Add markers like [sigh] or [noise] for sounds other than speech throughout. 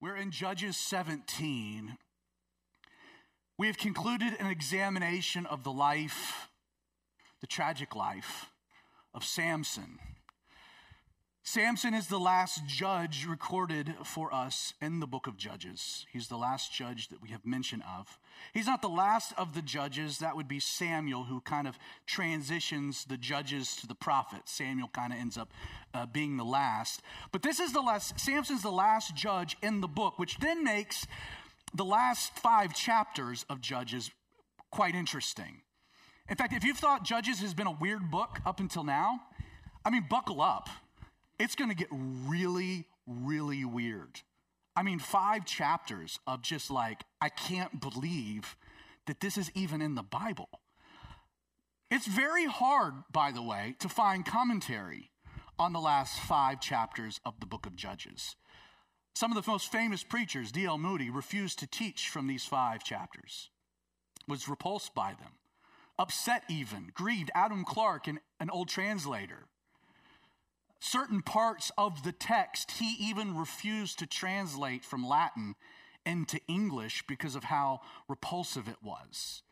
We're in Judges 17. We have concluded an examination of the life, the tragic life of Samson. Samson is the last judge recorded for us in the book of Judges. He's the last judge that we have mention of. He's not the last of the judges. That would be Samuel, who kind of transitions the judges to the prophets. Samuel kind of ends up uh, being the last. But this is the last, Samson's the last judge in the book, which then makes the last five chapters of Judges quite interesting. In fact, if you've thought Judges has been a weird book up until now, I mean, buckle up it's going to get really, really weird. I mean, five chapters of just like, I can't believe that this is even in the Bible. It's very hard, by the way, to find commentary on the last five chapters of the book of Judges. Some of the most famous preachers, D.L. Moody, refused to teach from these five chapters, was repulsed by them, upset even, grieved. Adam Clarke, an, an old translator, certain parts of the text he even refused to translate from Latin into English because of how repulsive it was.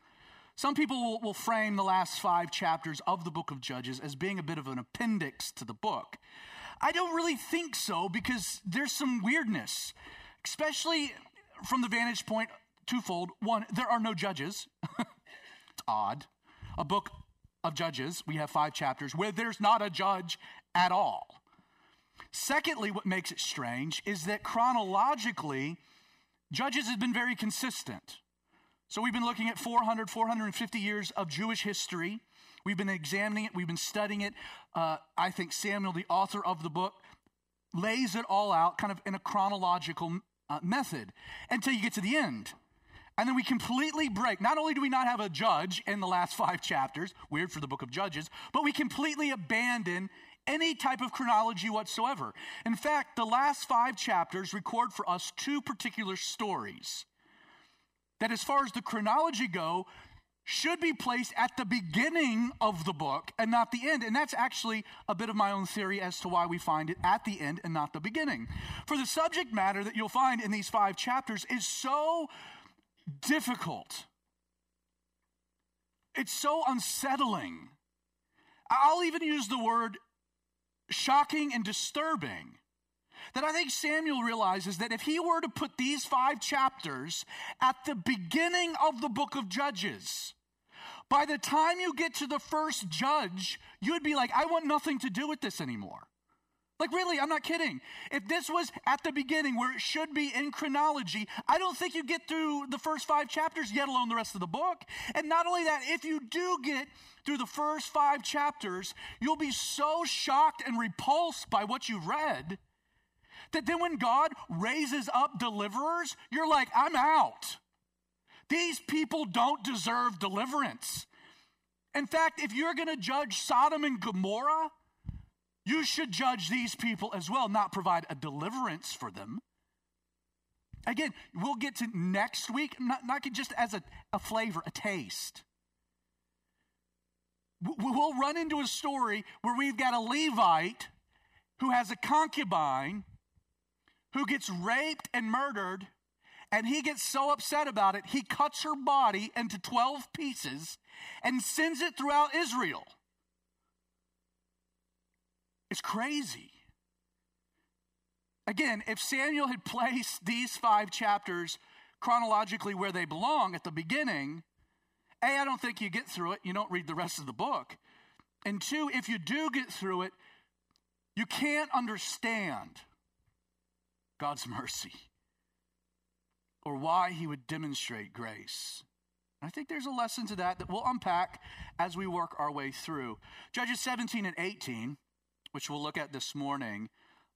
Some people will, frame the last five chapters of the book of Judges as being a bit of an appendix to the book. I don't really think so because there's some weirdness, especially from the vantage point twofold. One, there are no judges. [laughs] it's odd. A book of Judges, we have five chapters where there's not a judge at all. Secondly, what makes it strange is that chronologically, Judges has been very consistent. So we've been looking at 400, 450 years of Jewish history. We've been examining it, we've been studying it. Uh, I think Samuel, the author of the book, lays it all out kind of in a chronological uh, method until you get to the end. And then we completely break. Not only do we not have a judge in the last [laughs] five chapters, weird for the book of Judges, but we completely abandon any type of chronology whatsoever. In fact, the last five chapters record for us two particular stories that, as far as the chronology go, should be placed at the beginning of the book and not the end. And that's actually a bit of my own theory as to why we find it at the end and not the beginning. For the subject matter that you'll find in these five chapters is so difficult. It's so unsettling. I'll even use the word shocking and disturbing that I think Samuel realizes that if he were to put these five chapters at the beginning of the book of Judges, by the time you get to the first judge, you'd be like, I want nothing to do with this anymore. Like, really, I'm not kidding. If this was at the beginning where it should be in chronology, I don't think you get through the first five chapters, yet alone the rest of the book. And not only that, if you do get through the first five chapters, you'll be so shocked and repulsed by what you've read that then when God raises up deliverers, you're like, I'm out. These people don't deserve deliverance. In fact, if you're going to judge Sodom and Gomorrah, you should judge these people as well, not provide a deliverance for them. Again, we'll get to next week, not, not just as a, a flavor, a taste. We'll run into a story where we've got a Levite who has a concubine who gets raped and murdered, and he gets so upset about it, he cuts her body into 12 pieces and sends it throughout Israel. It's crazy. Again, if Samuel had placed these five chapters chronologically where they belong at the beginning, A, I don't think you get through it. You don't read the rest of the book. And two, if you do get through it, you can't understand God's mercy or why he would demonstrate grace. I think there's a lesson to that that we'll unpack as we work our way through. Judges 17 and 18 which we'll look at this morning,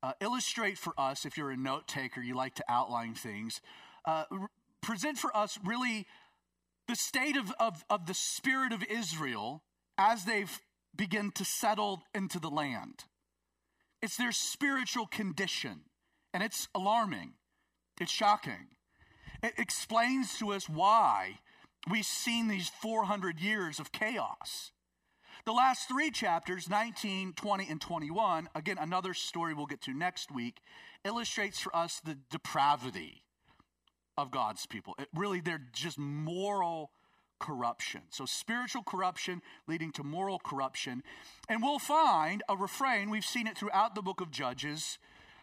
uh, illustrate for us, if you're a note taker, you like to outline things, uh, present for us really the state of, of, of the spirit of Israel as they've begun to settle into the land. It's their spiritual condition, and it's alarming. It's shocking. It explains to us why we've seen these 400 years of chaos. The last three chapters, 19, 20, and 21, again, another story we'll get to next week, illustrates for us the depravity of God's people. It really, they're just moral corruption. So, spiritual corruption leading to moral corruption. And we'll find a refrain, we've seen it throughout the book of Judges,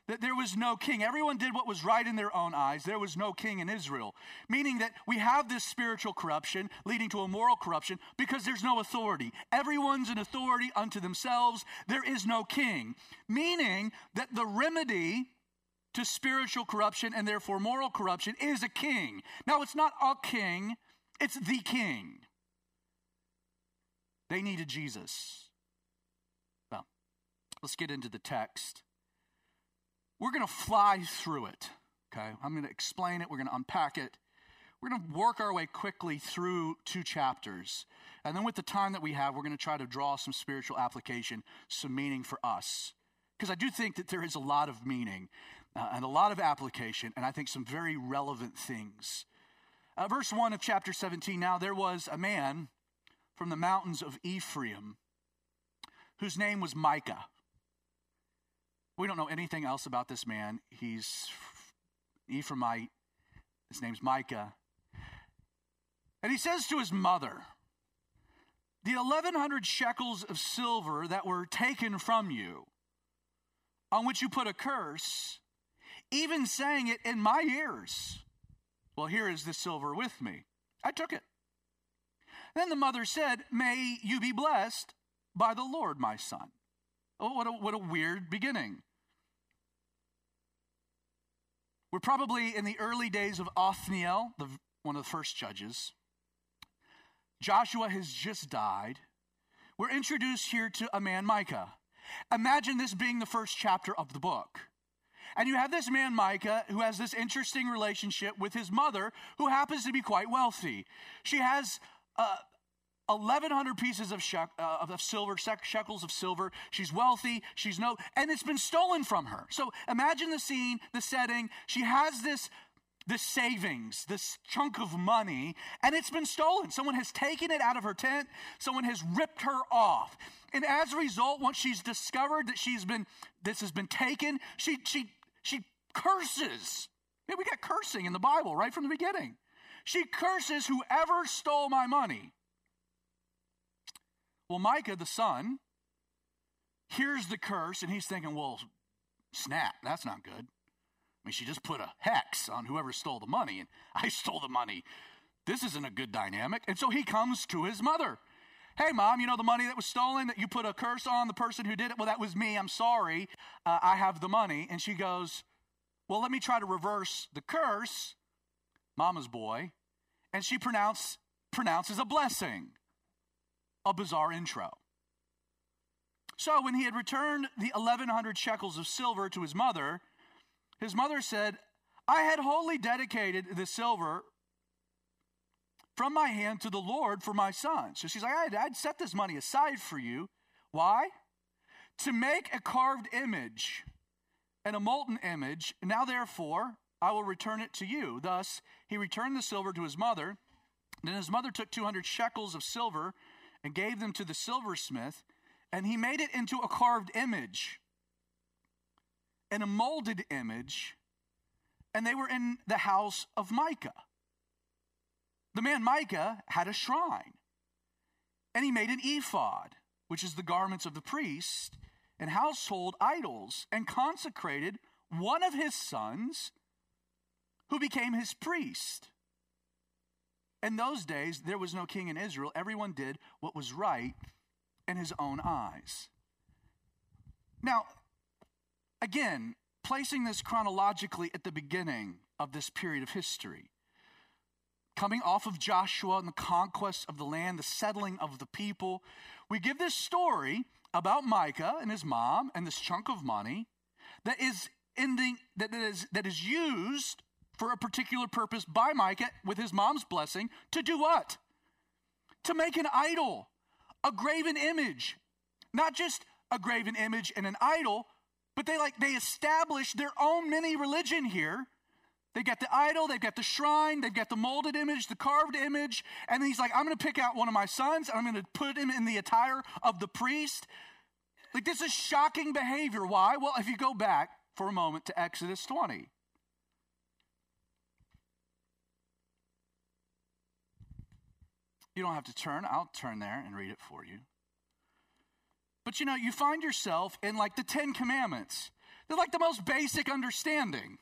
that there was no king. Everyone did what was right in their own eyes. There was no king in Israel. Meaning that we have this spiritual corruption leading to a moral corruption because there's no authority. Everyone's an authority unto themselves. There is no king. Meaning that the remedy to spiritual corruption and therefore moral corruption is a king. Now, it's not a king, it's the king. They needed Jesus. Well, let's get into the text. We're going to fly through it, okay? I'm going to explain it, we're going to unpack it. We're going to work our way quickly through two chapters. And then, with the time that we have, we're going to try to draw some spiritual application, some meaning for us. Because I do think that there is a lot of meaning uh, and a lot of application, and I think some very relevant things. Uh, verse 1 of chapter 17 Now there was a man from the mountains of Ephraim whose name was Micah. We don't know anything else about this man. He's Ephraimite. His name's Micah. And he says to his mother, The 1100 shekels of silver that were taken from you, on which you put a curse, even saying it in my ears. Well, here is the silver with me. I took it. Then the mother said, May you be blessed by the Lord, my son. Oh, what a, what a weird beginning. We're probably in the early days of Othniel, the, one of the first judges. Joshua has just died. We're introduced here to a man, Micah. Imagine this being the first chapter of the book. And you have this man, Micah, who has this interesting relationship with his mother, who happens to be quite wealthy. She has uh, 1,100 pieces of, uh, of silver, shekels of silver. She's wealthy. She's no, and it's been stolen from her. So imagine the scene, the setting. She has this, this savings, this chunk of money, and it's been stolen. Someone has taken it out of her tent. Someone has ripped her off. And as a result, once she's discovered that she's been, this has been taken, she, she, she curses. Yeah, we got cursing in the Bible right from the beginning. She curses whoever stole my money. Well, Micah, the son, hears the curse and he's thinking, well, snap, that's not good. I mean, she just put a hex on whoever stole the money, and [laughs] I stole the money. This isn't a good dynamic. And so he comes to his mother. Hey, mom, you know the money that was stolen that you put a curse on the person who did it? Well, that was me. I'm sorry. Uh, I have the money. And she goes, Well, let me try to reverse the curse, mama's boy. And she pronounce, pronounces a blessing a bizarre intro. So, when he had returned the 1100 shekels of silver to his mother, his mother said, I had wholly dedicated the silver from my hand to the Lord for my son. So she's like, I'd, I'd set this money aside for you. Why? To make a carved image and a molten image. Now, therefore, I will return it to you. Thus, he returned the silver to his mother. Then his mother took 200 shekels of silver and gave them to the silversmith, and he made it into a carved image and a molded image, and they were in the house of Micah. The man Micah had a shrine, and he made an ephod, which is the garments of the priest, and household idols, and consecrated one of his sons who became his priest. In those days, there was no king in Israel. Everyone did what was right in his own eyes. Now, again, placing this chronologically at the beginning of this period of history, coming off of Joshua and the conquest of the land, the settling of the people, we give this story about Micah and his mom and this chunk of money that is ending that is that is used for a particular purpose by Micah with his mom's blessing to do what? To make an idol, a graven image. Not just a graven image and an idol, but they like they establish their own mini religion here They get the idol, they've got the shrine, they've got the molded image, the carved image, and then he's like, I'm to pick out one of my sons, and I'm to put him in the attire of the priest. Like, this is shocking behavior. Why? Well, if you go back for a moment to Exodus 20. You don't have to turn, I'll turn there and read it for you. But you know, you find yourself in like the Ten Commandments. They're like the most basic understanding.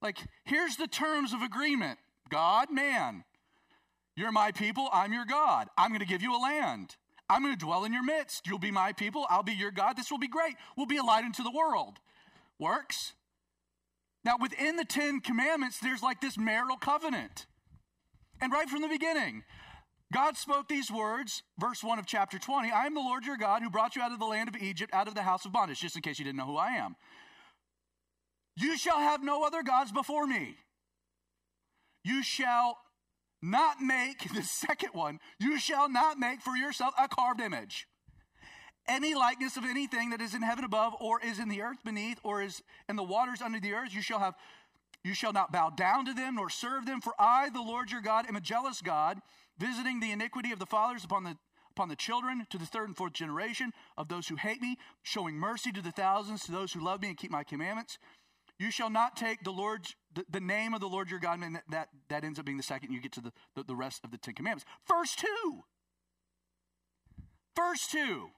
Like, here's the terms of agreement God, man. You're my people, I'm your God. I'm going to give you a land. I'm going to dwell in your midst. You'll be my people, I'll be your God. This will be great. We'll be a light into the world. Works? Now, within the Ten Commandments, there's like this marital covenant. And right from the beginning, God spoke these words, verse 1 of chapter 20 I am the Lord your God who brought you out of the land of Egypt, out of the house of bondage, just in case you didn't know who I am. You shall have no other gods before me. You shall not make, [laughs] the second one, you shall not make for yourself a carved image. Any likeness of anything that is in heaven above, or is in the earth beneath, or is in the waters under the earth, you shall have you shall not bow down to them nor serve them, for I, the Lord your God, am a jealous God, visiting the iniquity of the fathers upon the upon the children to the third and fourth generation of those who hate me, showing mercy to the thousands to those who love me and keep my commandments. You shall not take the Lord, the, the name of the Lord your God, and that, that, that ends up being the second. You get to the, the, the rest of the Ten Commandments. Verse 2. Verse 2.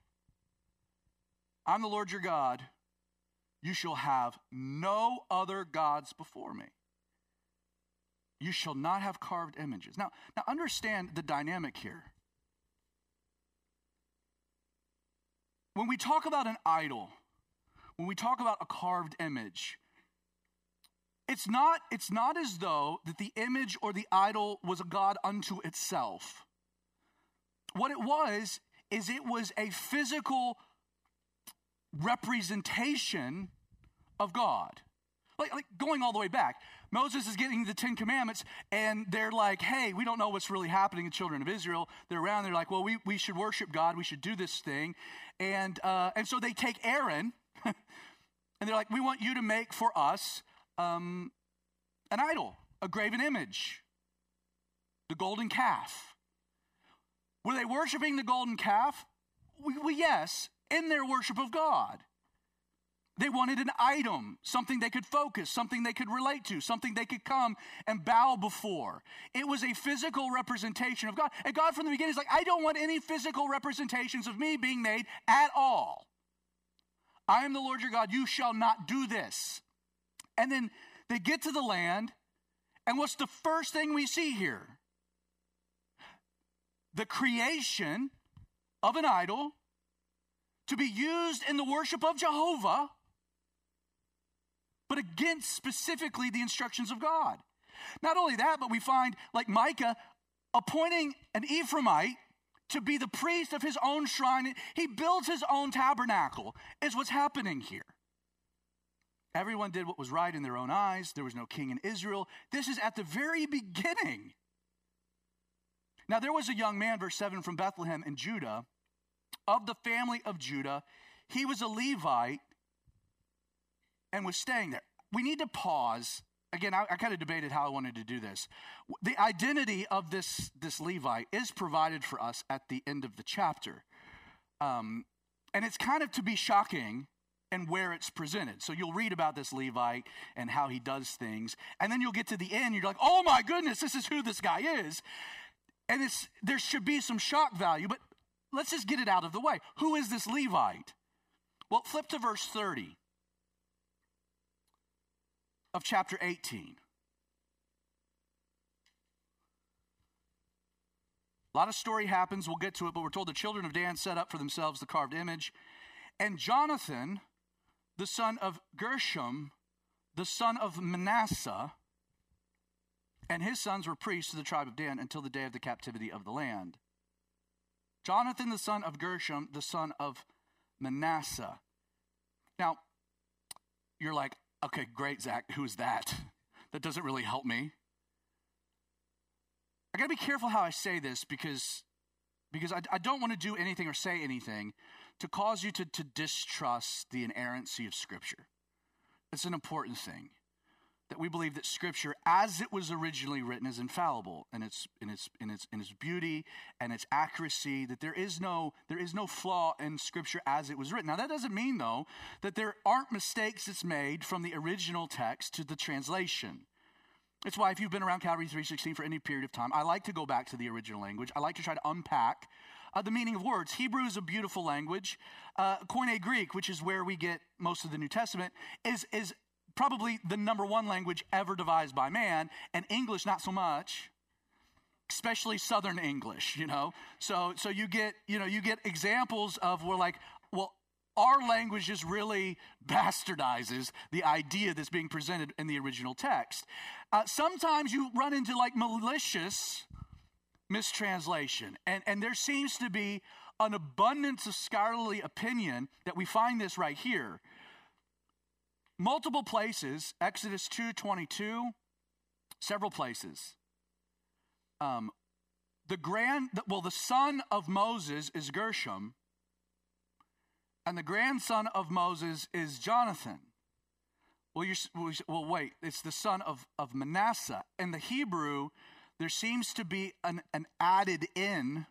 I'm the Lord your God. You shall have no other gods before me. You shall not have carved images. Now, now understand the dynamic here. When we talk about an idol, when we talk about a carved image, it's not, it's not as though that the image or the idol was a God unto itself. What it was, is it was a physical representation of God. Like, like, going all the way back, Moses is getting the Ten Commandments, and they're like, hey, we don't know what's really happening in children of Israel. They're around, they're like, well, we, we should worship God, we should do this thing. And, uh, and so they take Aaron, [laughs] and they're like, we want you to make for us um, an idol, a graven image, the golden calf. Were they worshiping the golden calf? Well, yes, in their worship of God. They wanted an item, something they could focus, something they could relate to, something they could come and bow before. It was a physical representation of God. And God, from the beginning, is like, I don't want any physical representations of me being made at all. I am the Lord your God. You shall not do this. And then they get to the land, and what's the first thing we see here? The creation of an idol to be used in the worship of Jehovah, but against specifically the instructions of God. Not only that, but we find, like Micah, appointing an Ephraimite to be the priest of his own shrine. He builds his own tabernacle, is what's happening here. Everyone did what was right in their own eyes. There was no king in Israel. This is at the very beginning. Now, there was a young man, verse 7, from Bethlehem in Judah, of the family of Judah. He was a Levite and was staying there. We need to pause. Again, I, I kind of debated how I wanted to do this. The identity of this, this Levite is provided for us at the end of the chapter. Um, and it's kind of to be shocking and where it's presented. So you'll read about this Levite and how he does things. And then you'll get to the end, you're like, oh my goodness, this is who this guy is. And it's, there should be some shock value, but let's just get it out of the way. Who is this Levite? Well, flip to verse 30 of chapter 18. A lot of story happens. We'll get to it, but we're told the children of Dan set up for themselves the carved image. And Jonathan, the son of Gershom, the son of Manasseh, and his sons were priests to the tribe of Dan until the day of the captivity of the land. Jonathan, the son of Gershom, the son of Manasseh. Now, you're like, okay, great, Zach, who's that? That doesn't really help me. I gotta be careful how I say this because, because I, I don't want to do anything or say anything to cause you to, to distrust the inerrancy of Scripture. It's an important thing. That we believe that Scripture, as it was originally written, is infallible in its in its in its in its beauty and its accuracy. That there is no there is no flaw in Scripture as it was written. Now that doesn't mean though that there aren't mistakes that's made from the original text to the translation. It's why if you've been around Calvary 316 for any period of time, I like to go back to the original language. I like to try to unpack uh, the meaning of words. Hebrew is a beautiful language. Uh, Koine Greek, which is where we get most of the New Testament, is, is probably the number one language ever devised by man, and English not so much especially southern english you know? So so you get you know you get examples of where like well our language just really bastardizes the idea that's being presented in the original text. Uh, sometimes you run into like malicious mistranslation and and there seems to be an abundance of scholarly opinion that we find this right here multiple places exodus 2.22 several places. Um, the grand well the son of moses is gershom and the grandson of moses is jonathan. Well, you're, well wait it's the son of, of manasseh. In the hebrew there seems to be an, an added in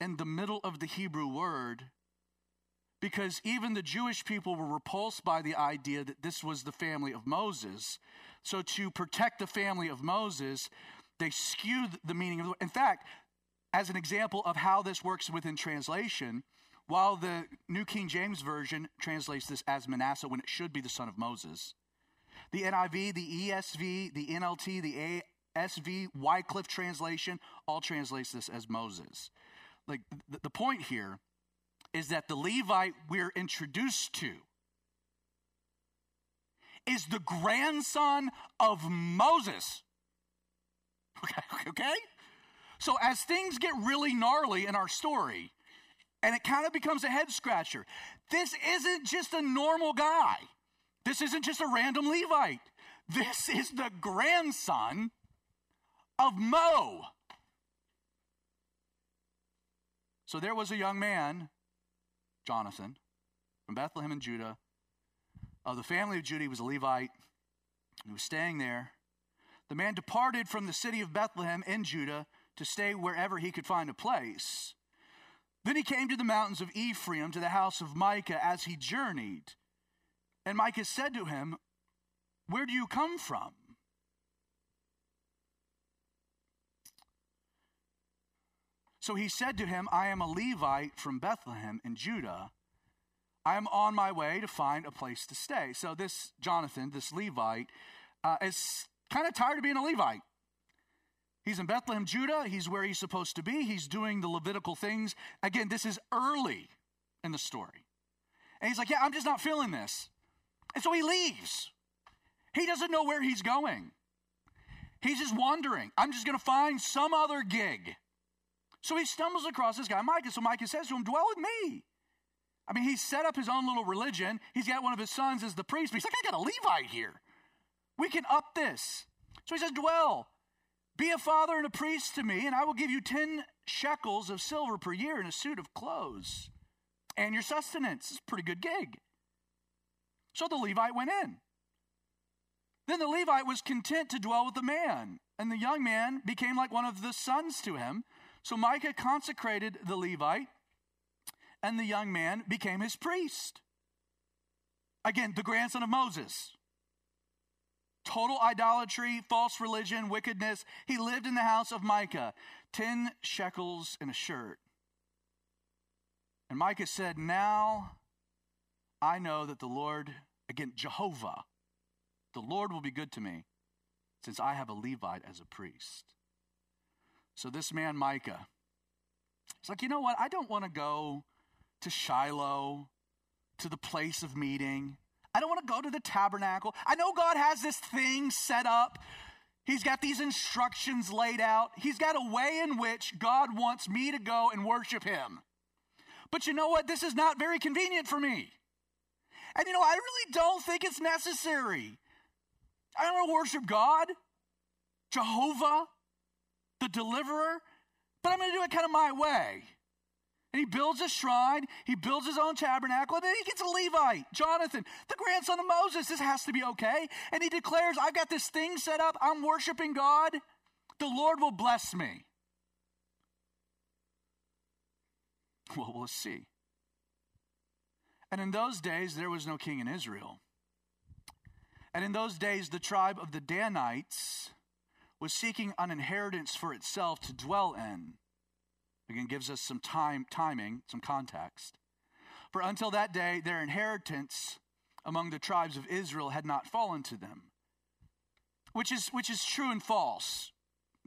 in the middle of the hebrew word because even the Jewish people were repulsed by the idea that this was the family of Moses. So, to protect the family of Moses, they skewed the meaning of the In fact, as an example of how this works within translation, while the New King James Version translates this as Manasseh when it should be the son of Moses, the NIV, the ESV, the NLT, the ASV, Wycliffe translation all translates this as Moses. Like the point here is that the Levite we're introduced to is the grandson of Moses. [laughs] Okay, okay? So as things get really gnarly in our story, and it kind of becomes a head scratcher, this isn't just a normal guy. This isn't just a random Levite. This is the grandson of Mo. So there was a young man Jonathan from Bethlehem in Judah. Of the family of Judah, he was a Levite. He was staying there. The man departed from the city of Bethlehem in Judah to stay wherever he could find a place. Then he came to the mountains of Ephraim, to the house of Micah, as he journeyed. And Micah said to him, Where do you come from? So he said to him, I am a Levite from Bethlehem in Judah. I am on my way to find a place to stay. So this Jonathan, this Levite, uh, is kind of tired of being a Levite. He's in Bethlehem, Judah. He's where he's supposed to be. He's doing the Levitical things. Again, this is early in the story. And he's like, Yeah, I'm just not feeling this. And so he leaves. He doesn't know where he's going. He's just wandering. I'm just going to find some other gig. So he stumbles across this guy, Micah. So Micah says to him, Dwell with me. I mean, he's set up his own little religion. He's got one of his sons as the priest, but he's like, I got a Levite here. We can up this. So he says, Dwell, be a father and a priest to me, and I will give you 10 shekels of silver per year and a suit of clothes and your sustenance. It's a pretty good gig. So the Levite went in. Then the Levite was content to dwell with the man, and the young man became like one of the sons to him. So Micah consecrated the Levite, and the young man became his priest. Again, the grandson of Moses. Total idolatry, false religion, wickedness. He lived in the house of Micah, 10 shekels in a shirt. And Micah said, Now I know that the Lord, again, Jehovah, the Lord will be good to me, since I have a Levite as a priest. So this man, Micah, he's like, you know what? I don't want to go to Shiloh, to the place of meeting. I don't want to go to the tabernacle. I know God has this thing set up. He's got these instructions laid out. He's got a way in which God wants me to go and worship Him. But you know what? This is not very convenient for me. And you know, I really don't think it's necessary. I don't want to worship God, Jehovah, the deliverer, but I'm going to do it kind of my way. And he builds a shrine, he builds his own tabernacle, and then he gets a Levite, Jonathan, the grandson of Moses. This has to be okay. And he declares, I've got this thing set up, I'm worshiping God, the Lord will bless me. Well, we'll see. And in those days, there was no king in Israel. And in those days, the tribe of the Danites was seeking an inheritance for itself to dwell in. Again, gives us some time, timing, some context. For until that day, their inheritance among the tribes of Israel had not fallen to them, which is, which is true and false.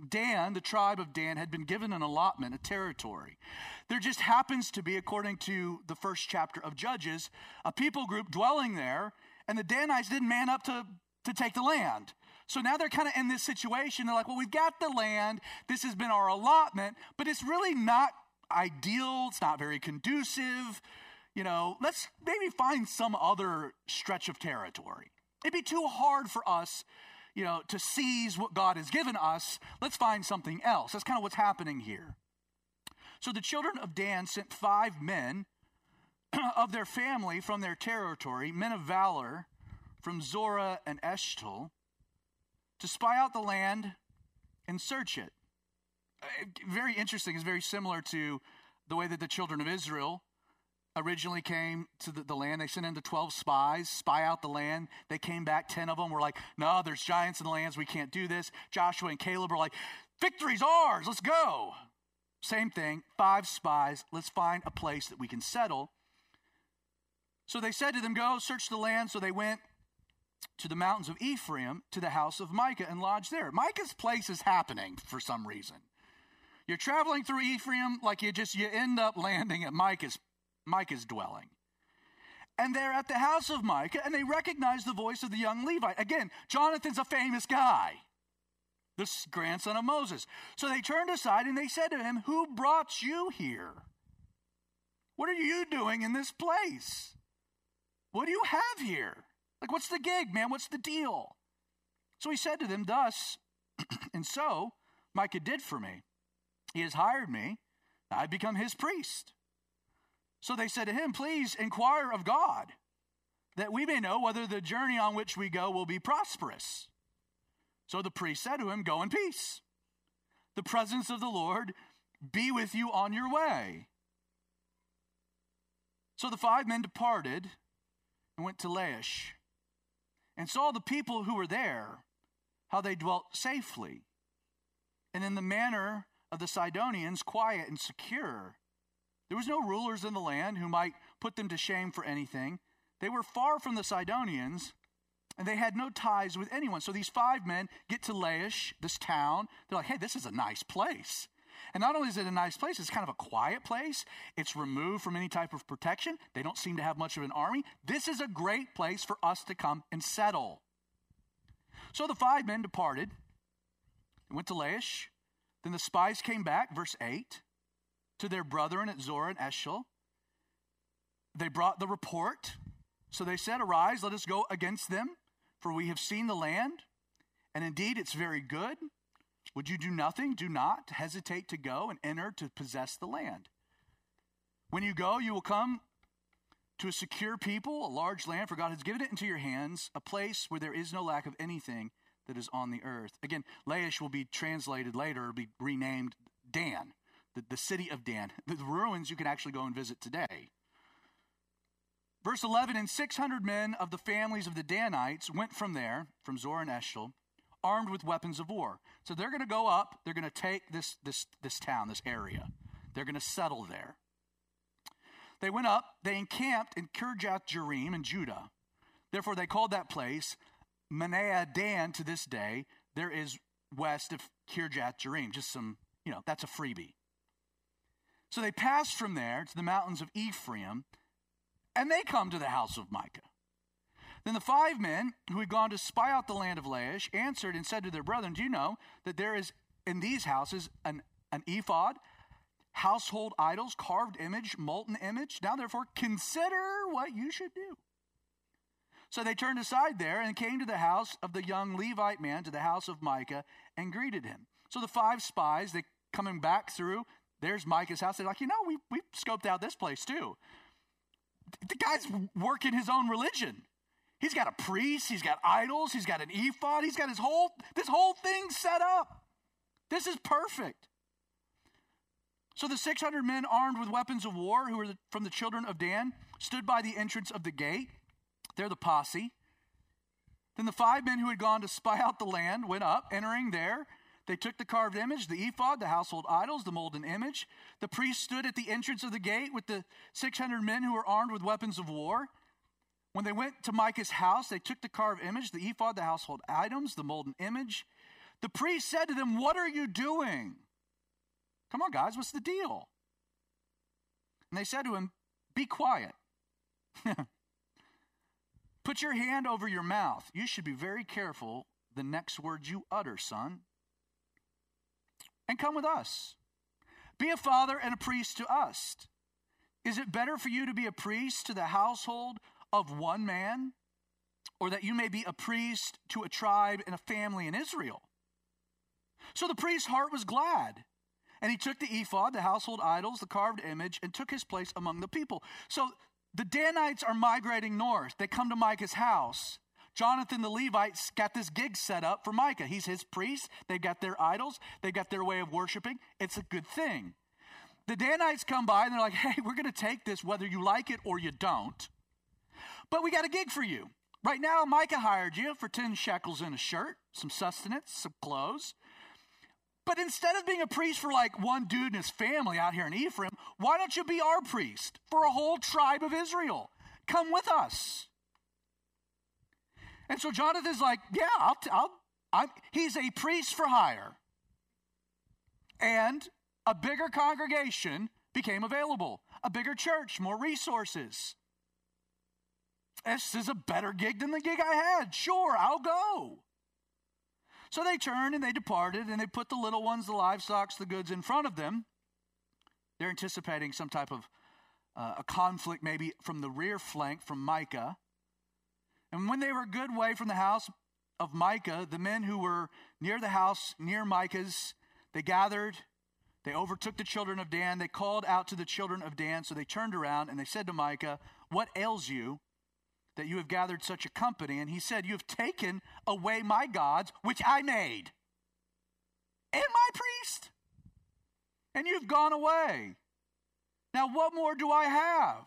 Dan, the tribe of Dan, had been given an allotment, a territory. There just happens to be, according to the first chapter of Judges, a people group dwelling there, and the Danites didn't man up to, to take the land. So now they're kind of in this situation. They're like, well, we've got the land. This has been our allotment, but it's really not ideal. It's not very conducive. You know, let's maybe find some other stretch of territory. It'd be too hard for us, you know, to seize what God has given us. Let's find something else. That's kind of what's happening here. So the children of Dan sent five men [clears throat] of their family from their territory, men of valor from Zorah and Eshtaol, to spy out the land and search it. Uh, very interesting. It's very similar to the way that the children of Israel originally came to the, the, land. They sent in the 12 spies, spy out the land. They came back, 10 of them were like, no, there's giants in the lands. We can't do this. Joshua and Caleb were like, victory's ours. Let's go. Same thing, five spies. Let's find a place that we can settle. So they said to them, Go search the land. So they went to the mountains of Ephraim to the house of Micah and lodged there. Micah's place is happening for some reason. You're traveling through Ephraim like you just you end up landing at Micah's Micah's dwelling. And they're at the house of Micah and they recognize the voice of the young Levite. Again, Jonathan's a famous guy. The grandson of Moses. So they turned aside and they said to him, Who brought you here? What are you doing in this place? What do you have here? Like, what's the gig, man? What's the deal? So he said to them, Thus [clears throat] and so Micah did for me. He has hired me, I've become his priest. So they said to him, Please inquire of God, that we may know whether the journey on which we go will be prosperous. So the priest said to him, Go in peace. The presence of the Lord be with you on your way. So the five men departed and went to Laish and saw the people who were there, how they dwelt safely, and in the manner of the Sidonians, quiet and secure. There was no rulers in the land who might put them to shame for anything. They were far from the Sidonians, and they had no ties with anyone. So these five men get to Laish, this town. They're like, hey, this is a nice place. And not only is it a nice place, it's kind of a quiet place. It's removed from any type of protection. They don't seem to have much of an army. This is a great place for us to come and settle. So the five men departed and went to Laish. Then the spies came back, verse 8, to their brethren at Zorah and Eshtaol. They brought the report. So they said, Arise, let us go against them, for we have seen the land. And indeed, it's very good. Would you do nothing? Do not hesitate to go and enter to possess the land. When you go, you will come to a secure people, a large land, for God has given it into your hands, a place where there is no lack of anything that is on the earth. Again, Laish will be translated later, be renamed Dan, the, the city of Dan. [laughs] The, ruins you can actually go and visit today. Verse 11 And 600 men of the families of the Danites went from there, from Zor and Eshtaol, armed with weapons of war. So they're going to go up, they're going to take this, this, this town, this area. They're going to settle there. They went up, they encamped in Kirjath Jearim in Judah. Therefore, they called that place Mahaneh Dan to this day. There is west of Kirjath Jearim. Just some, you know, that's a freebie. So they passed from there to the mountains of Ephraim, and they come to the house of Micah. Then the five men who had gone to spy out the land of Laish answered and said to their brethren, Do you know that there is in these houses an, an ephod, household idols, carved image, molten image? Now therefore consider what you should do. So they turned aside there and came to the house of the young Levite man, to the house of Micah, and greeted him. So the five spies, they coming back through there's Micah's house. They're like, you know, we, we scoped out this place too. The guy's working his own religion. He's got a priest, he's got idols, he's got an ephod, he's got his whole, this whole thing set up. This is perfect. So the 600 men armed with weapons of war, who were from the children of Dan, stood by the entrance of the gate. They're the posse. Then the five men who had gone to spy out the land went up, entering there. They took the carved image, the ephod, the household idols, the molten image. The priest stood at the entrance of the gate with the 600 men who were armed with weapons of war. When they went to Micah's house, they took the carved image, the ephod, the household items, the molten image. The priest said to them, What are you doing? Come on, guys, what's the deal? And they said to him, Be quiet. [laughs] Put your hand over your mouth. You should be very careful the next words you utter, son. And come with us. Be a father and a priest to us. Is it better for you to be a priest to the household of one man, or that you may be a priest to a tribe and a family in Israel? So the priest's heart was glad. And he took the ephod, the household idols, the carved image, and took his place among the people. So the Danites are migrating north. They come to Micah's house. Jonathan the Levite's got this gig set up for Micah. He's his priest. They've got their idols. They've got their way of worshiping. It's a good thing. The Danites come by and they're like, [laughs] hey, we're going to take this whether you like it or you don't. But we got a gig for you. Right now, Micah hired you for 10 shekels and a shirt, some sustenance, some clothes. But instead of being a priest for like one dude and his family out here in Ephraim, why don't you be our priest for a whole tribe of Israel? Come with us. And so Jonathan's like, yeah, I'll, I'll I'm, he's a priest for hire. And a bigger congregation became available, a bigger church, more resources. This is a better gig than the gig I had. Sure, I'll go. So they turned and they departed, and they put the little ones, the livestock, the goods in front of them. They're anticipating some type of uh, a conflict, maybe from the rear flank from Micah. And when they were a good way from the house of Micah, the men who were near the house, near Micah's, they gathered. They overtook the children of Dan. They called out to the children of Dan. So they turned around and they said to Micah, What ails you? That you have gathered such a company. And he said, You have taken away my gods, which I made, and my priest, and you've gone away. Now, what more do I have?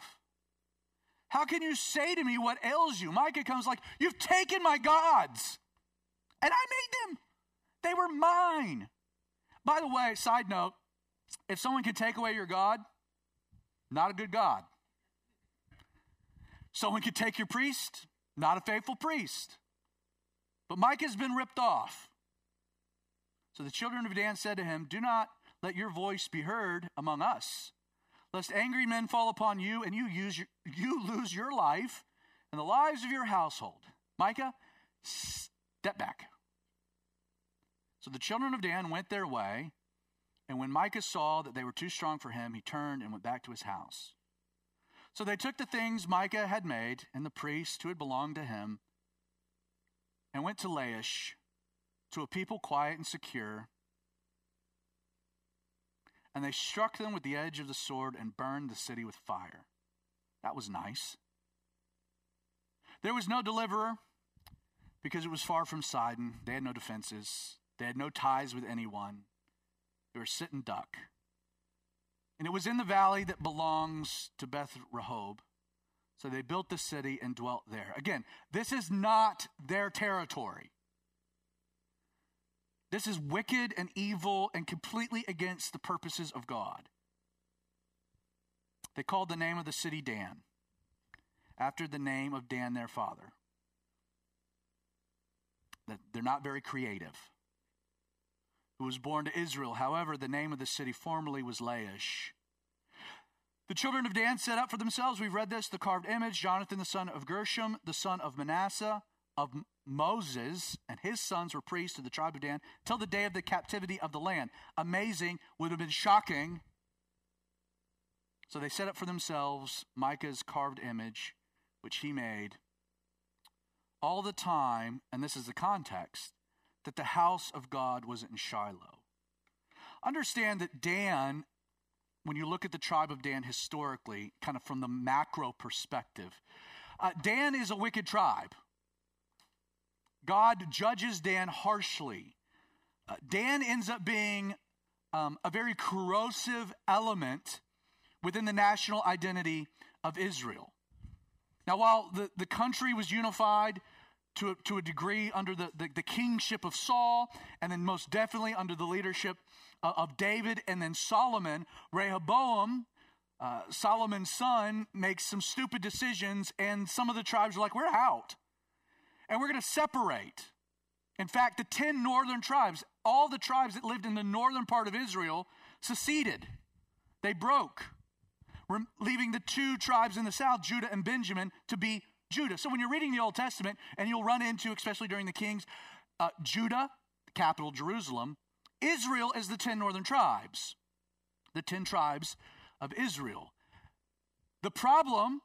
How can you say to me what ails you? Micah comes like, You've taken my gods, and I made them. They were mine. By the way, side note, if someone can take away your God, not a good God. Someone could take your priest, not a faithful priest. But Micah's been ripped off. So the children of Dan said to him, Do not let your voice be heard among us, lest angry men fall upon you and you, use your, you lose your life and the lives of your household. Micah, step back. So the children of Dan went their way, and when Micah saw that they were too strong for him, he turned and went back to his house. So they took the things Micah had made and the priests who had belonged to him and went to Laish, to a people quiet and secure. And they struck them with the edge of the sword and burned the city with fire. That was nice. There was no deliverer because it was far from Sidon. They had no defenses, they had no ties with anyone. They were sitting duck. And it was in the valley that belongs to Beth Rehob. So they built the city and dwelt there. Again, this is not their territory. This is wicked and evil and completely against the purposes of God. They called the name of the city Dan, after the name of Dan, their father. That they're not very creative who was born to Israel. However, the name of the city formerly was Laish. The children of Dan set up for themselves, we've read this, the carved image, Jonathan the son of Gershom, the son of Manasseh, of Moses, and his sons were priests of the tribe of Dan till the day of the captivity of the land. Amazing, would have been shocking. So they set up for themselves Micah's carved image, which he made. All the time, and this is the context, that the house of God was in Shiloh. Understand that Dan when you look at the tribe of Dan historically, kind of from the macro perspective. Uh, Dan is a wicked tribe. God judges Dan harshly. Uh, Dan ends up being um, a very corrosive element within the national identity of Israel. Now, while the, the country was unified to a, to a degree under the, the, the kingship of Saul, and then most definitely under the leadership uh, of David and then Solomon, Rehoboam, uh, Solomon's son, makes some stupid decisions, and some of the tribes are like, We're out. And we're going to separate. In fact, the 10 northern tribes, all the tribes that lived in the northern part of Israel, seceded. They broke, leaving the two tribes in the south, Judah and Benjamin, to be Judah. So when you're reading the Old Testament, and you'll run into, especially during the Kings, uh, Judah, capital Jerusalem, Israel is the 10 northern tribes, the 10 tribes of Israel. The problem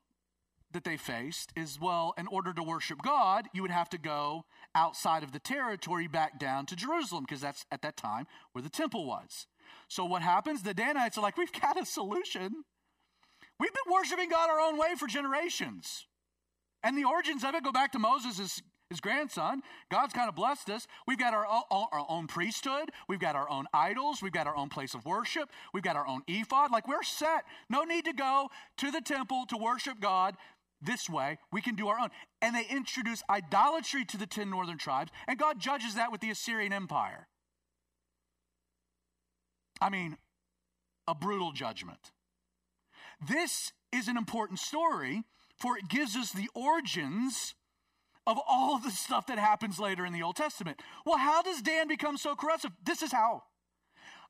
that they faced is well, in order to worship God, you would have to go outside of the territory back down to Jerusalem, because that's at that time where the temple was. So what happens? The Danites are like, we've got a solution. We've been worshiping God our own way for generations. And the origins of it go back to Moses' his grandson. God's kind of blessed us. We've got our our own priesthood. We've got our own idols. We've got our own place of worship. We've got our own ephod. Like we're set. No need to go to the temple to worship God this way. We can do our own. And they introduce idolatry to the 10 northern tribes, and God judges that with the Assyrian Empire. I mean, a brutal judgment. This is an important story, for it gives us the origins of all the stuff that happens later in the Old Testament. Well, how does Dan become so corrosive? This is how.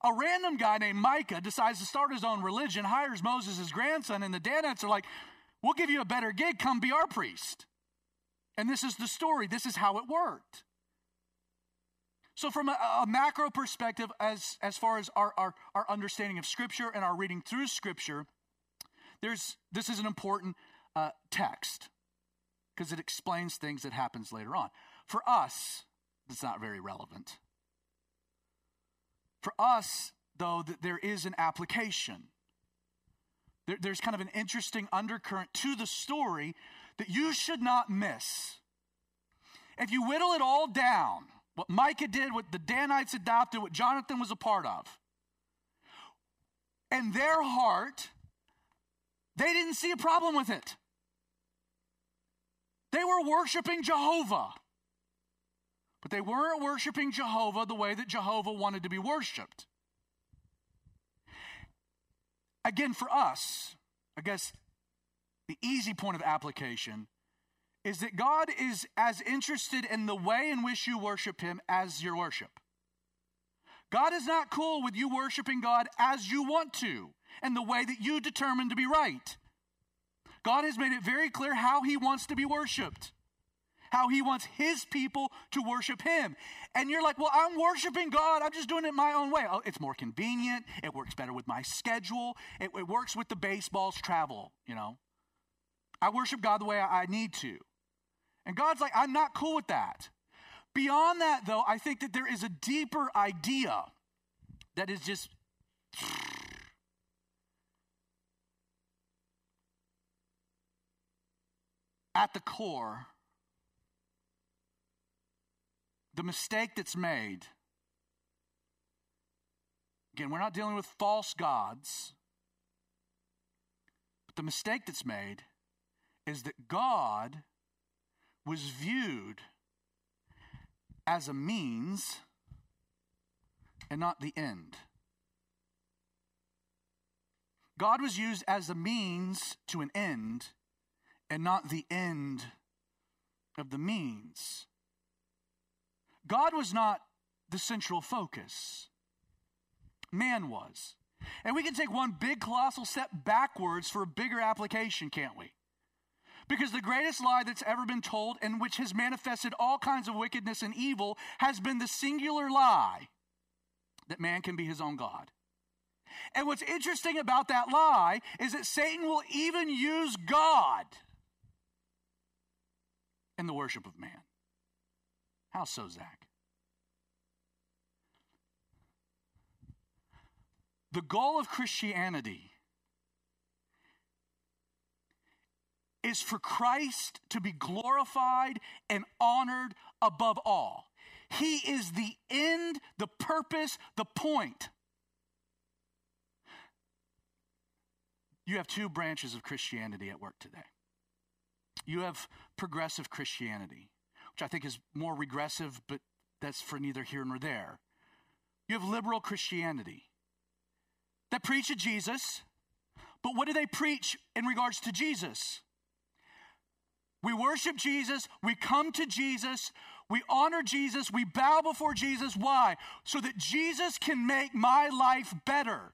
A random guy named Micah decides to start his own religion, hires Moses, his grandson, and the Danites are like, We'll give you a better gig, come be our priest. And this is the story, this is how it worked. So, from a, a macro perspective, as, as far as our, our, our understanding of Scripture and our reading through Scripture, there's, this is an important uh, text because it explains things that happens later on. For us, it's not very relevant. For us, though, that there is an application. There, there's kind of an interesting undercurrent to the story that you should not miss. If you whittle it all down, what Micah did, what the Danites adopted, what Jonathan was a part of, and their heart, they didn't see a problem with it. They were worshiping Jehovah. But they weren't worshiping Jehovah the way that Jehovah wanted to be worshiped. Again, for us, I guess the easy point of application is that God is as interested in the way in which you worship Him as your worship. God is not cool with you worshiping God as you want to and the way that you determine to be right. God has made it very clear how he wants to be worshiped, how he wants his people to worship him. And you're like, well, I'm worshiping God. I'm just doing it my own way. Oh, it's more convenient. It works better with my schedule. It, it works with the baseball's travel, you know. I worship God the way I, I need to. And God's like, I'm not cool with that. Beyond that, though, I think that there is a deeper idea that is just at the core, the mistake that's made, again, we're not dealing with false gods, but the mistake that's made is that God was viewed as a means and not the end. God was used as a means to an end and not the end of the means. God was not the central focus, man was. And we can take one big colossal step backwards for a bigger application, can't we? Because the greatest lie that's ever been told and which has manifested all kinds of wickedness and evil has been the singular lie that man can be his own God. And what's interesting about that lie is that Satan will even use God in the worship of man. How so, Zach? The goal of Christianity is for Christ to be glorified and honored above all. He is the end, the purpose, the point. You have two branches of Christianity at work today. You have progressive Christianity, which I think is more regressive, but that's for neither here nor there. You have liberal Christianity that preach Jesus, but what do they preach in regards to Jesus? We worship Jesus, we come to Jesus, we honor Jesus, we bow before Jesus. Why? So that Jesus can make my life better.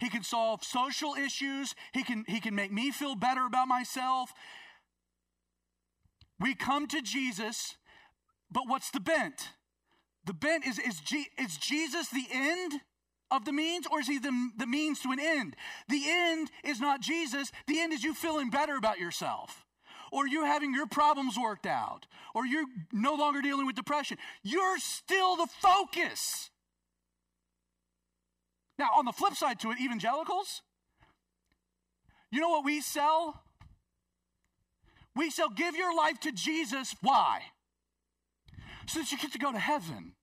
He can solve social issues. He can, he can make me feel better about myself. We come to Jesus, but what's the bent? The bent is, is, G, is Jesus the end of the means, or is he the, the means to an end? The end is not Jesus. The end is you feeling better about yourself, or you having your problems worked out, or you're no longer dealing with depression. You're still the focus. Now, on the flip side to it, evangelicals, you know what we sell? We sell give your life to Jesus. Why? So that you get to go to heaven.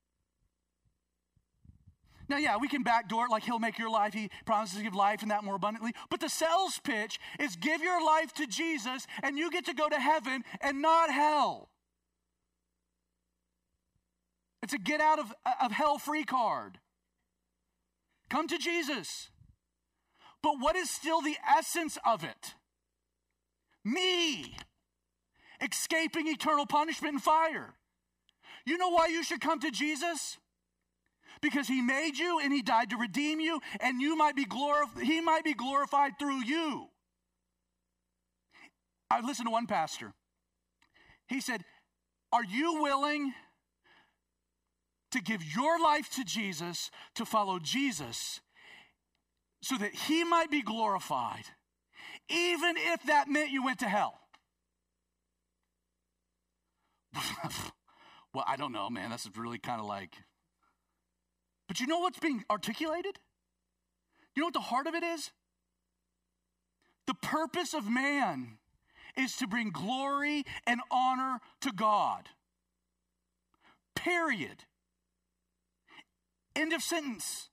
Now, yeah, we can backdoor it like he'll make your life. He promises to give life and that more abundantly. But the sales pitch is give your life to Jesus and you get to go to heaven and not hell. It's a get out of, of hell free card. Come to Jesus. But what is still the essence of it? Me escaping eternal punishment and fire. You know why you should come to Jesus? Because he made you and he died to redeem you and you might be glorified he might be glorified through you. I listened to one pastor. He said, "Are you willing to give your life to Jesus, to follow Jesus, so that he might be glorified, even if that meant you went to hell. [laughs] well, I don't know, man. That's really kind of like. But you know what's being articulated? You know what the heart of it is? The purpose of man is to bring glory and honor to God. Period. End of sentence.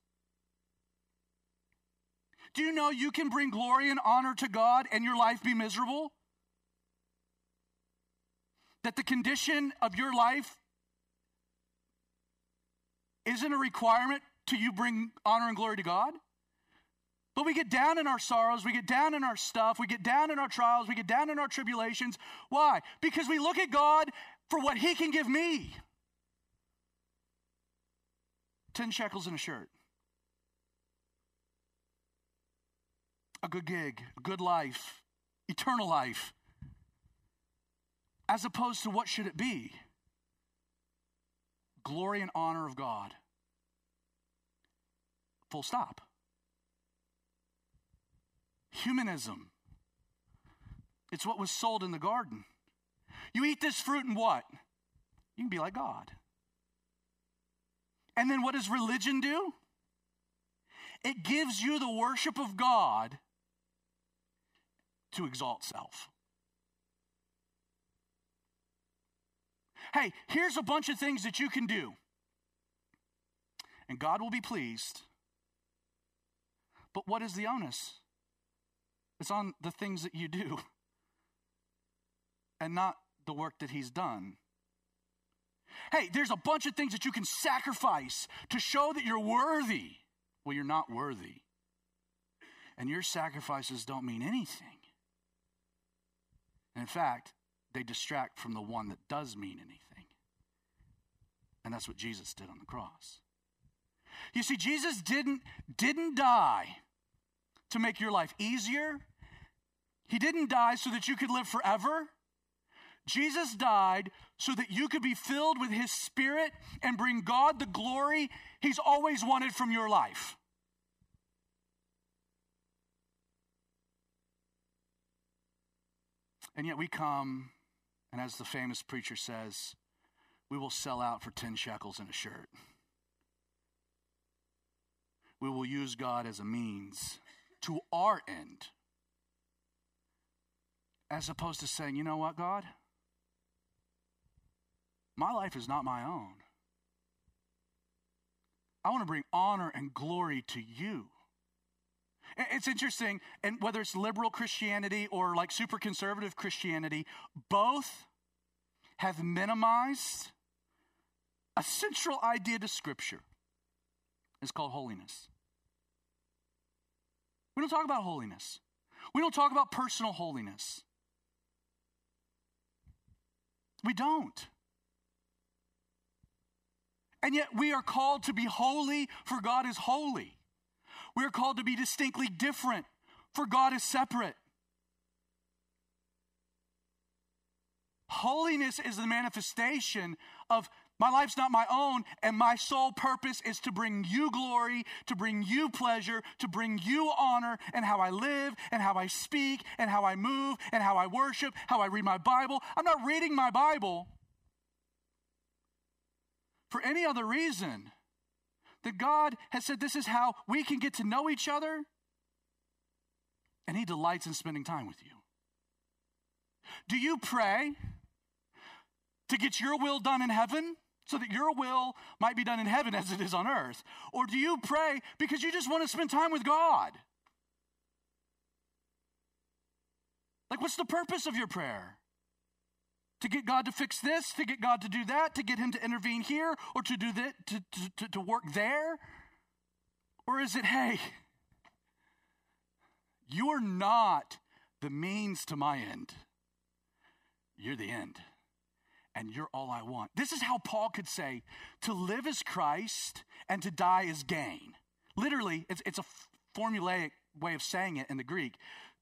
Do you know you can bring glory and honor to God and your life be miserable? That the condition of your life isn't a requirement to you bring honor and glory to God? But we get down in our sorrows, we get down in our stuff, we get down in our trials, we get down in our tribulations. Why? Because we look at God for what He can give me. 10 shekels in a shirt. A good gig, a good life, eternal life. As opposed to what should it be? Glory and honor of God. Full stop. Humanism. It's what was sold in the garden. You eat this fruit and what? You can be like God. And then what does religion do? It gives you the worship of God to exalt self. Hey, here's a bunch of things that you can do, and God will be pleased. But what is the onus? It's on the things that you do [laughs] and not the work that He's done. Hey, there's a bunch of things that you can sacrifice to show that you're worthy. Well, you're not worthy. And your sacrifices don't mean anything. And in fact, they distract from the one that does mean anything. And that's what Jesus did on the cross. You see, Jesus didn't, didn't die to make your life easier. He didn't die so that you could live forever. Jesus died so that you could be filled with His Spirit and bring God the glory He's always wanted from your life. And yet we come, and as the famous preacher says, we will sell out for 10 shekels and a shirt. we will use God as a means to our end. As opposed to saying, you know what, God? My life is not my own. I want to bring honor and glory to you. It's interesting, and whether it's liberal Christianity or like super conservative Christianity, both have minimized a central idea to Scripture. It's called holiness. We don't talk about holiness. We don't talk about personal holiness. We don't. And yet we are called to be holy, for God is holy. We are called to be distinctly different, for God is separate. Holiness is the manifestation of my life's not my own, and my sole purpose is to bring you glory, to bring you pleasure, to bring you honor, and how I live, and how I speak, and how I move, and how I worship, how I read my Bible. I'm not reading my Bible for any other reason that God has said this is how we can get to know each other, and He delights in spending time with you. Do you pray to get your will done in heaven? so that your will might be done in heaven as it is on earth? Or do you pray because you just want to spend time with God? Like, what's the purpose of your prayer? To get God to fix this, to get God to do that, to get Him to intervene here, or to do that, to, to, to work there? Or is it, hey, you are not the means to my end, you're the end and you're all I want. This is how Paul could say to live is Christ and to die is gain. Literally, it's, it's a formulaic way of saying it in the Greek.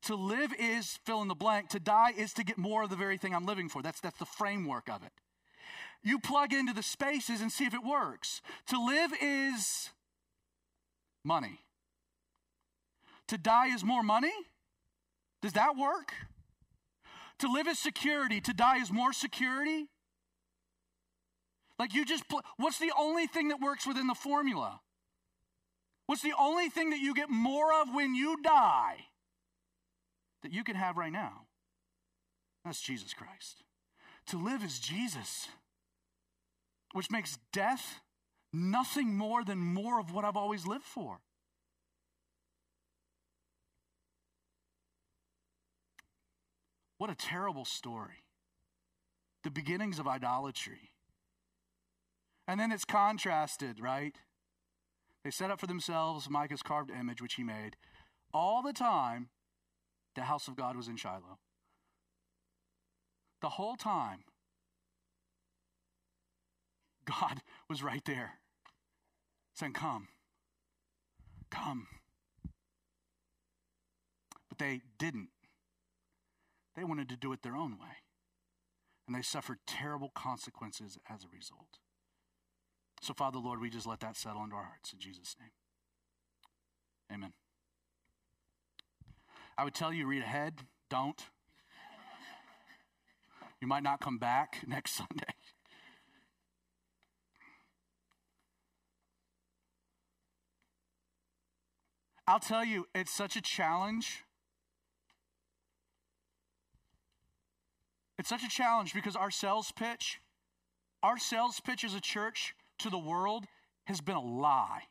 To live is fill in the blank, to die is to get more of the very thing I'm living for. That's, that's the framework of it. You plug into the spaces and see if it works. To live is money. To die is more money? Does that work? To live is security, to die is more security? Like you just, pl- what's the only thing that works within the formula? What's the only thing that you get more of when you die that you can have right now? That's Jesus Christ. To live is Jesus, which makes death nothing more than more of what I've always lived for. What a terrible story. The beginnings of idolatry. And then it's contrasted, right? They set up for themselves Micah's carved image, which he made. All the time, the house of God was in Shiloh. The whole time, God was right there saying, Come, come. But they didn't. They wanted to do it their own way. And they suffered terrible consequences as a result. So, Father, Lord, we just let that settle into our hearts in Jesus' name. Amen. I would tell you, read ahead. Don't. You might not come back [laughs] next Sunday. I'll tell you, it's such a challenge. It's such a challenge because our sales pitch, our sales pitch as a church to the world has been a lie.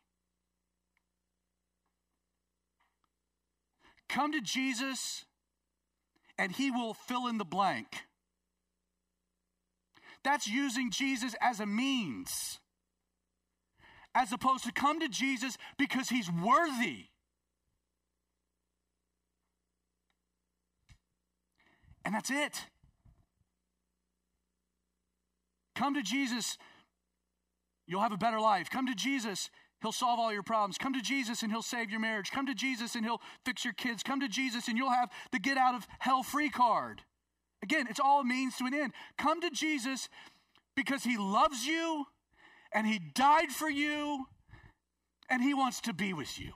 Come to Jesus and he will fill in the blank. That's using Jesus as a means, as opposed to come to Jesus because he's worthy. And that's it. Come to Jesus You'll have a better life. Come to Jesus. He'll solve all your problems. Come to Jesus and he'll save your marriage. Come to Jesus and he'll fix your kids. Come to Jesus and you'll have the get out of hell free card. Again, it's all means to an end. Come to Jesus because he loves you and he died for you and he wants to be with you.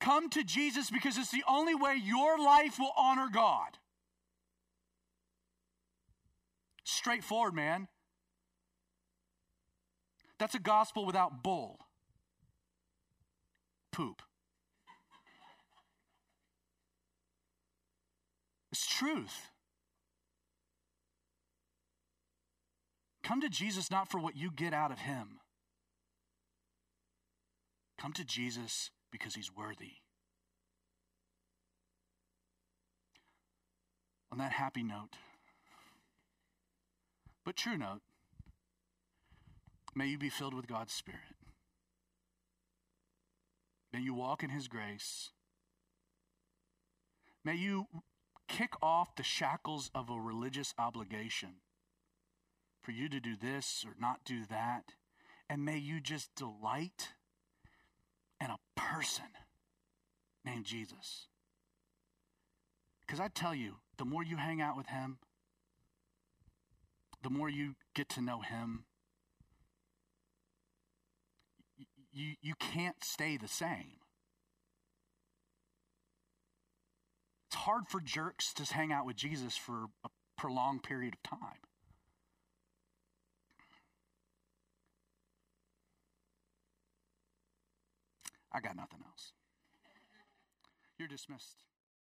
Come to Jesus because it's the only way your life will honor God. Straightforward, man. That's a gospel without bull. poop. It's truth. Come to Jesus not for what you get out of him. Come to Jesus because he's worthy. On that happy note, but true note, may you be filled with God's Spirit. May you walk in his grace. May you kick off the shackles of a religious obligation for you to do this or not do that. And may you just delight in a person named Jesus. Because I tell you, the more you hang out with him, the more you get to know him, you, you can't stay the same. It's hard for jerks to hang out with Jesus for a prolonged period of time. I got nothing else. You're dismissed.